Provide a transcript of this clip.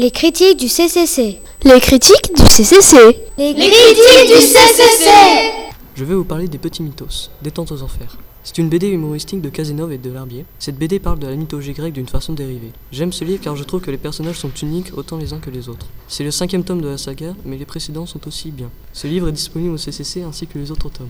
Les critiques du CCC. Les critiques du CCC. Les critiques du CCC. Je vais vous parler des Petits Mythos, Détente aux Enfers. C'est une BD humoristique de Cazenove et de L'Herbier. Cette BD parle de la mythologie grecque d'une façon dérivée. J'aime ce livre car je trouve que les personnages sont uniques autant les uns que les autres. C'est le cinquième tome de la saga, mais les précédents sont aussi bien. Ce livre est disponible au CCC ainsi que les autres tomes.